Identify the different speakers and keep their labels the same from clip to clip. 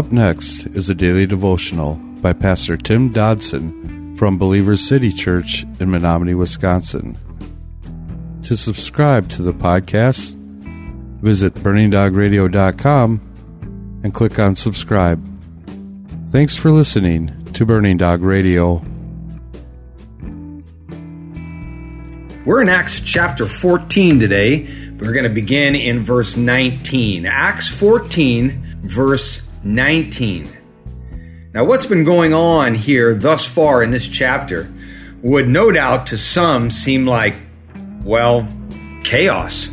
Speaker 1: Up next is a daily devotional by Pastor Tim Dodson from Believers City Church in Menominee, Wisconsin. To subscribe to the podcast, visit burningdogradio.com and click on subscribe. Thanks for listening to Burning Dog Radio.
Speaker 2: We're in Acts chapter 14 today. We're going to begin in verse 19. Acts 14, verse 19. Now, what's been going on here thus far in this chapter would no doubt to some seem like, well, chaos.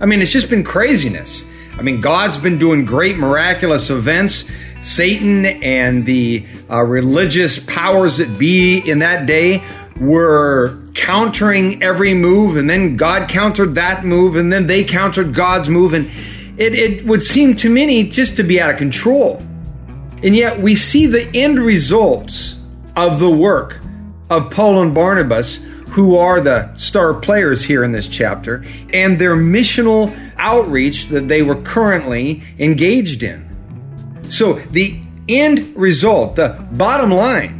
Speaker 2: I mean, it's just been craziness. I mean, God's been doing great miraculous events. Satan and the uh, religious powers that be in that day were countering every move, and then God countered that move, and then they countered God's move, and it, it would seem to many just to be out of control. And yet we see the end results of the work of Paul and Barnabas, who are the star players here in this chapter, and their missional outreach that they were currently engaged in. So the end result, the bottom line,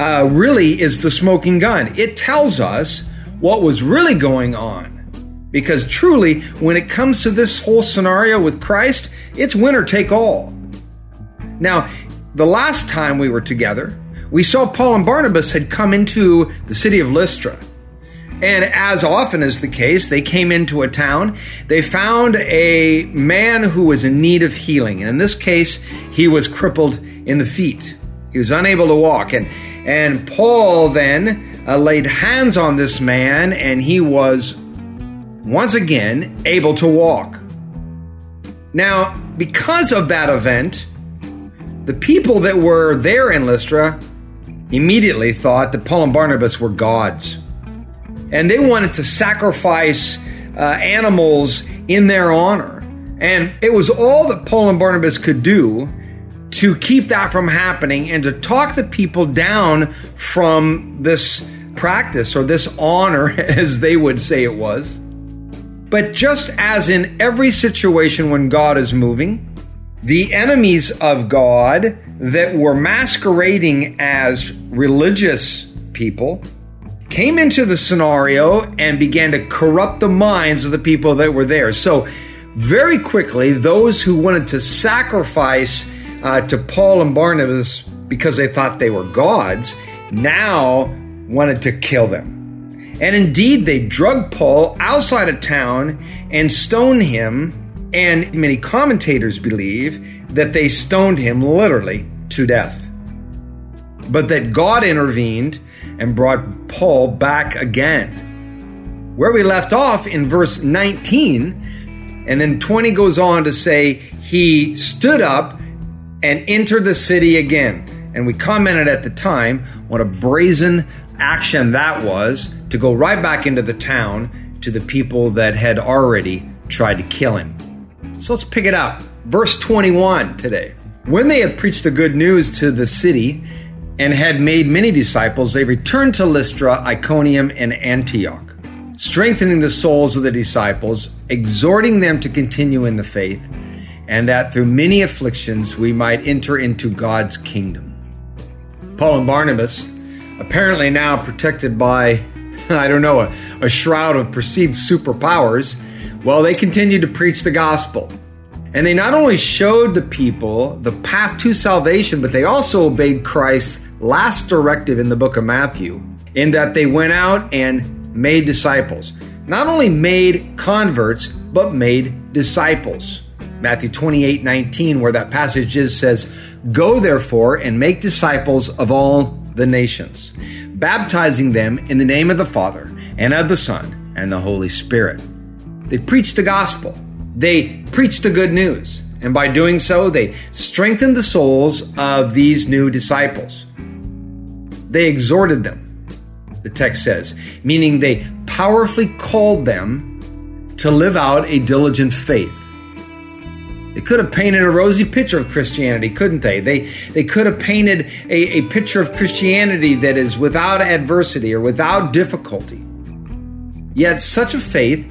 Speaker 2: uh, really is the smoking gun. It tells us what was really going on. Because truly, when it comes to this whole scenario with Christ, it's winner take all. Now, the last time we were together, we saw Paul and Barnabas had come into the city of Lystra. And as often is the case, they came into a town. They found a man who was in need of healing. And in this case, he was crippled in the feet. He was unable to walk. And, and Paul then uh, laid hands on this man, and he was once again able to walk. Now, because of that event, the people that were there in Lystra immediately thought that Paul and Barnabas were gods. And they wanted to sacrifice uh, animals in their honor. And it was all that Paul and Barnabas could do to keep that from happening and to talk the people down from this practice or this honor, as they would say it was. But just as in every situation when God is moving, the enemies of God that were masquerading as religious people came into the scenario and began to corrupt the minds of the people that were there. So, very quickly, those who wanted to sacrifice uh, to Paul and Barnabas because they thought they were gods now wanted to kill them. And indeed, they drug Paul outside of town and stoned him. And many commentators believe that they stoned him literally to death. But that God intervened and brought Paul back again. Where we left off in verse 19, and then 20 goes on to say, He stood up and entered the city again. And we commented at the time what a brazen action that was to go right back into the town to the people that had already tried to kill him. So let's pick it up. Verse 21 today. When they had preached the good news to the city and had made many disciples, they returned to Lystra, Iconium, and Antioch, strengthening the souls of the disciples, exhorting them to continue in the faith, and that through many afflictions we might enter into God's kingdom. Paul and Barnabas apparently now protected by, I don't know, a, a shroud of perceived superpowers, well, they continued to preach the gospel. And they not only showed the people the path to salvation, but they also obeyed Christ's last directive in the book of Matthew, in that they went out and made disciples. Not only made converts, but made disciples. Matthew 28 19, where that passage is, says, Go therefore and make disciples of all the nations, baptizing them in the name of the Father and of the Son and the Holy Spirit. They preached the gospel. They preached the good news. And by doing so, they strengthened the souls of these new disciples. They exhorted them, the text says, meaning they powerfully called them to live out a diligent faith they could have painted a rosy picture of Christianity, couldn't they? They, they could have painted a, a picture of Christianity that is without adversity or without difficulty. Yet such a faith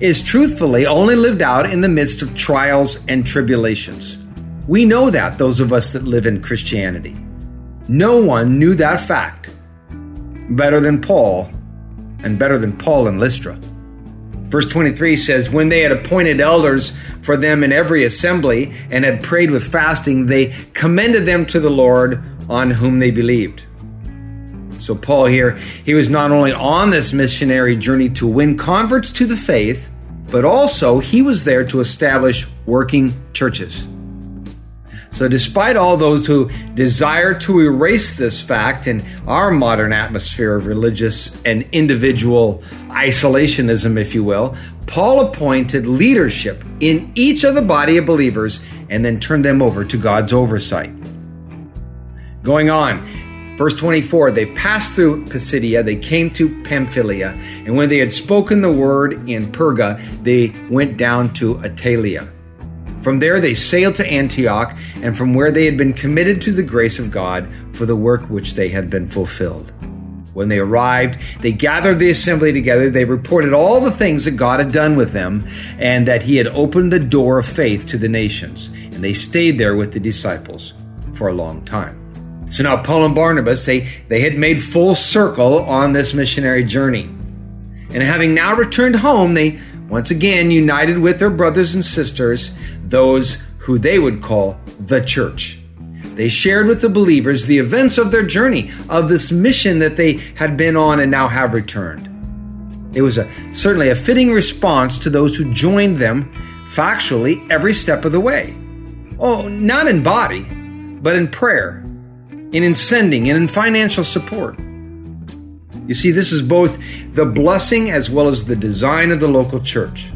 Speaker 2: is truthfully only lived out in the midst of trials and tribulations. We know that, those of us that live in Christianity. No one knew that fact better than Paul and better than Paul and Lystra. Verse 23 says, When they had appointed elders for them in every assembly and had prayed with fasting, they commended them to the Lord on whom they believed. So, Paul here, he was not only on this missionary journey to win converts to the faith, but also he was there to establish working churches. So, despite all those who desire to erase this fact in our modern atmosphere of religious and individual isolationism, if you will, Paul appointed leadership in each of the body of believers and then turned them over to God's oversight. Going on, verse 24 they passed through Pisidia, they came to Pamphylia, and when they had spoken the word in Perga, they went down to Attalia. From there they sailed to Antioch, and from where they had been committed to the grace of God for the work which they had been fulfilled. When they arrived, they gathered the assembly together. They reported all the things that God had done with them, and that He had opened the door of faith to the nations. And they stayed there with the disciples for a long time. So now Paul and Barnabas, they, they had made full circle on this missionary journey. And having now returned home, they once again united with their brothers and sisters, those who they would call the church. They shared with the believers the events of their journey, of this mission that they had been on and now have returned. It was a, certainly a fitting response to those who joined them factually every step of the way. Oh, not in body, but in prayer, in in sending, and in financial support. You see, this is both the blessing as well as the design of the local church.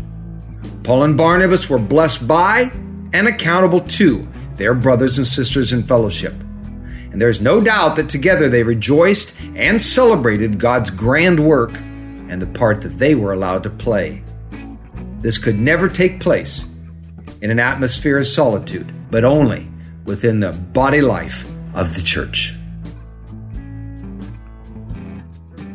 Speaker 2: Paul and Barnabas were blessed by and accountable to their brothers and sisters in fellowship. And there's no doubt that together they rejoiced and celebrated God's grand work and the part that they were allowed to play. This could never take place in an atmosphere of solitude, but only within the body life of the church.